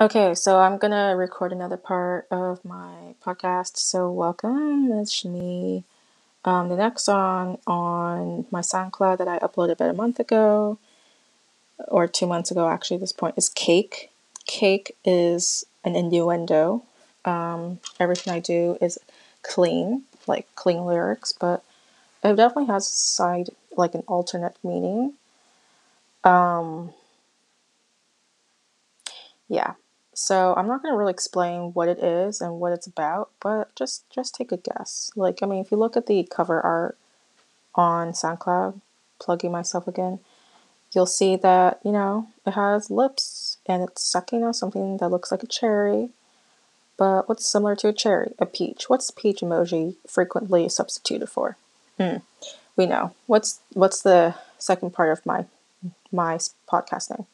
Okay, so I'm gonna record another part of my podcast. So welcome, it's me. Um, the next song on my SoundCloud that I uploaded about a month ago, or two months ago actually. At this point is "Cake." "Cake" is an innuendo. Um, everything I do is clean, like clean lyrics, but it definitely has side like an alternate meaning. Um, yeah. So I'm not going to really explain what it is and what it's about, but just just take a guess. Like I mean, if you look at the cover art on SoundCloud, plugging myself again, you'll see that, you know, it has lips and it's sucking on something that looks like a cherry. But what's similar to a cherry? A peach. What's peach emoji frequently substituted for? Hmm. We know. What's what's the second part of my my podcast name?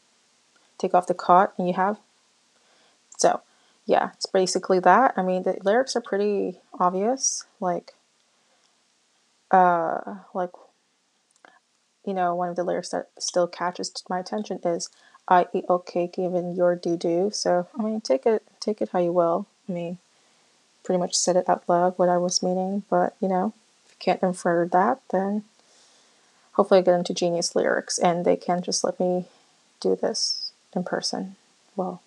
Take off the cot and you have so, yeah, it's basically that. I mean, the lyrics are pretty obvious. Like, uh, like, you know, one of the lyrics that still catches my attention is "I eat cake, even your doo doo." So, I mean, take it, take it how you will. I mean, pretty much said it out loud what I was meaning, but you know, if you can't infer that, then hopefully I get into genius lyrics and they can just let me do this in person. Well,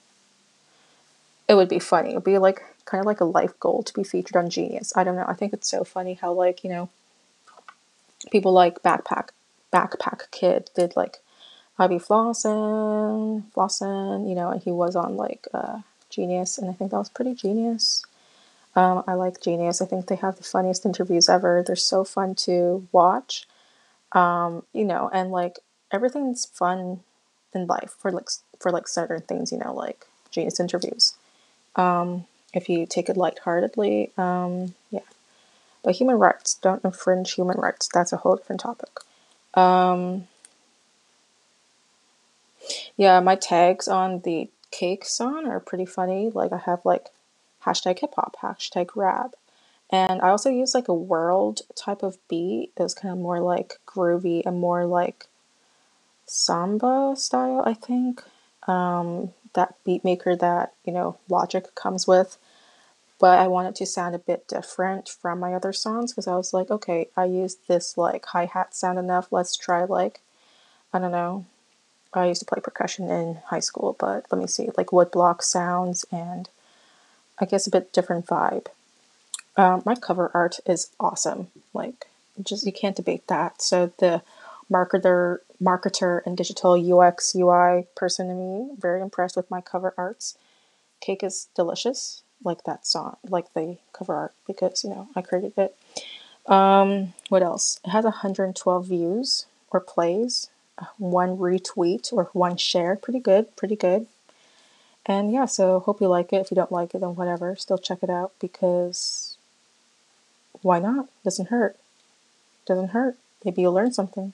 it would be funny. It would be like kind of like a life goal to be featured on Genius. I don't know. I think it's so funny how like you know people like Backpack Backpack Kid did like I be flossing, you know, and he was on like uh, Genius, and I think that was pretty genius. Um, I like Genius. I think they have the funniest interviews ever. They're so fun to watch. Um, you know, and like everything's fun in life for like for like certain things, you know, like Genius interviews um, if you take it lightheartedly. Um, yeah. But human rights, don't infringe human rights. That's a whole different topic. Um, yeah, my tags on the cake song are pretty funny. Like I have like hashtag hip hop, hashtag rap. And I also use like a world type of beat. It was kind of more like groovy and more like samba style, I think. Um, that beat maker that you know Logic comes with, but I wanted it to sound a bit different from my other songs because I was like, okay, I used this like hi hat sound enough. Let's try like I don't know. I used to play percussion in high school, but let me see, like woodblock sounds and I guess a bit different vibe. Um, my cover art is awesome. Like, just you can't debate that. So the marketer, marketer and digital UX UI person to me. Very impressed with my cover arts. Cake is delicious, like that song, like the cover art, because you know I created it. Um, what else? It has 112 views or plays, one retweet or one share. Pretty good, pretty good. And yeah, so hope you like it. If you don't like it, then whatever. Still check it out because why not? Doesn't hurt. Doesn't hurt. Maybe you'll learn something.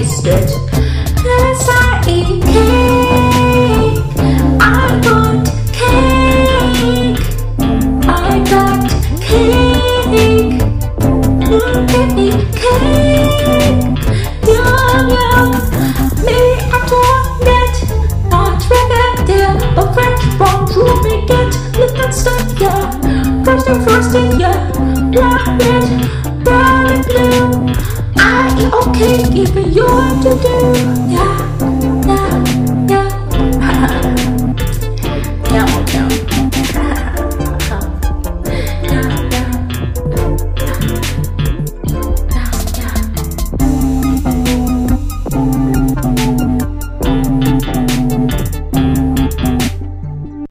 it, red, brown, and blue. I eat okay, even you to do.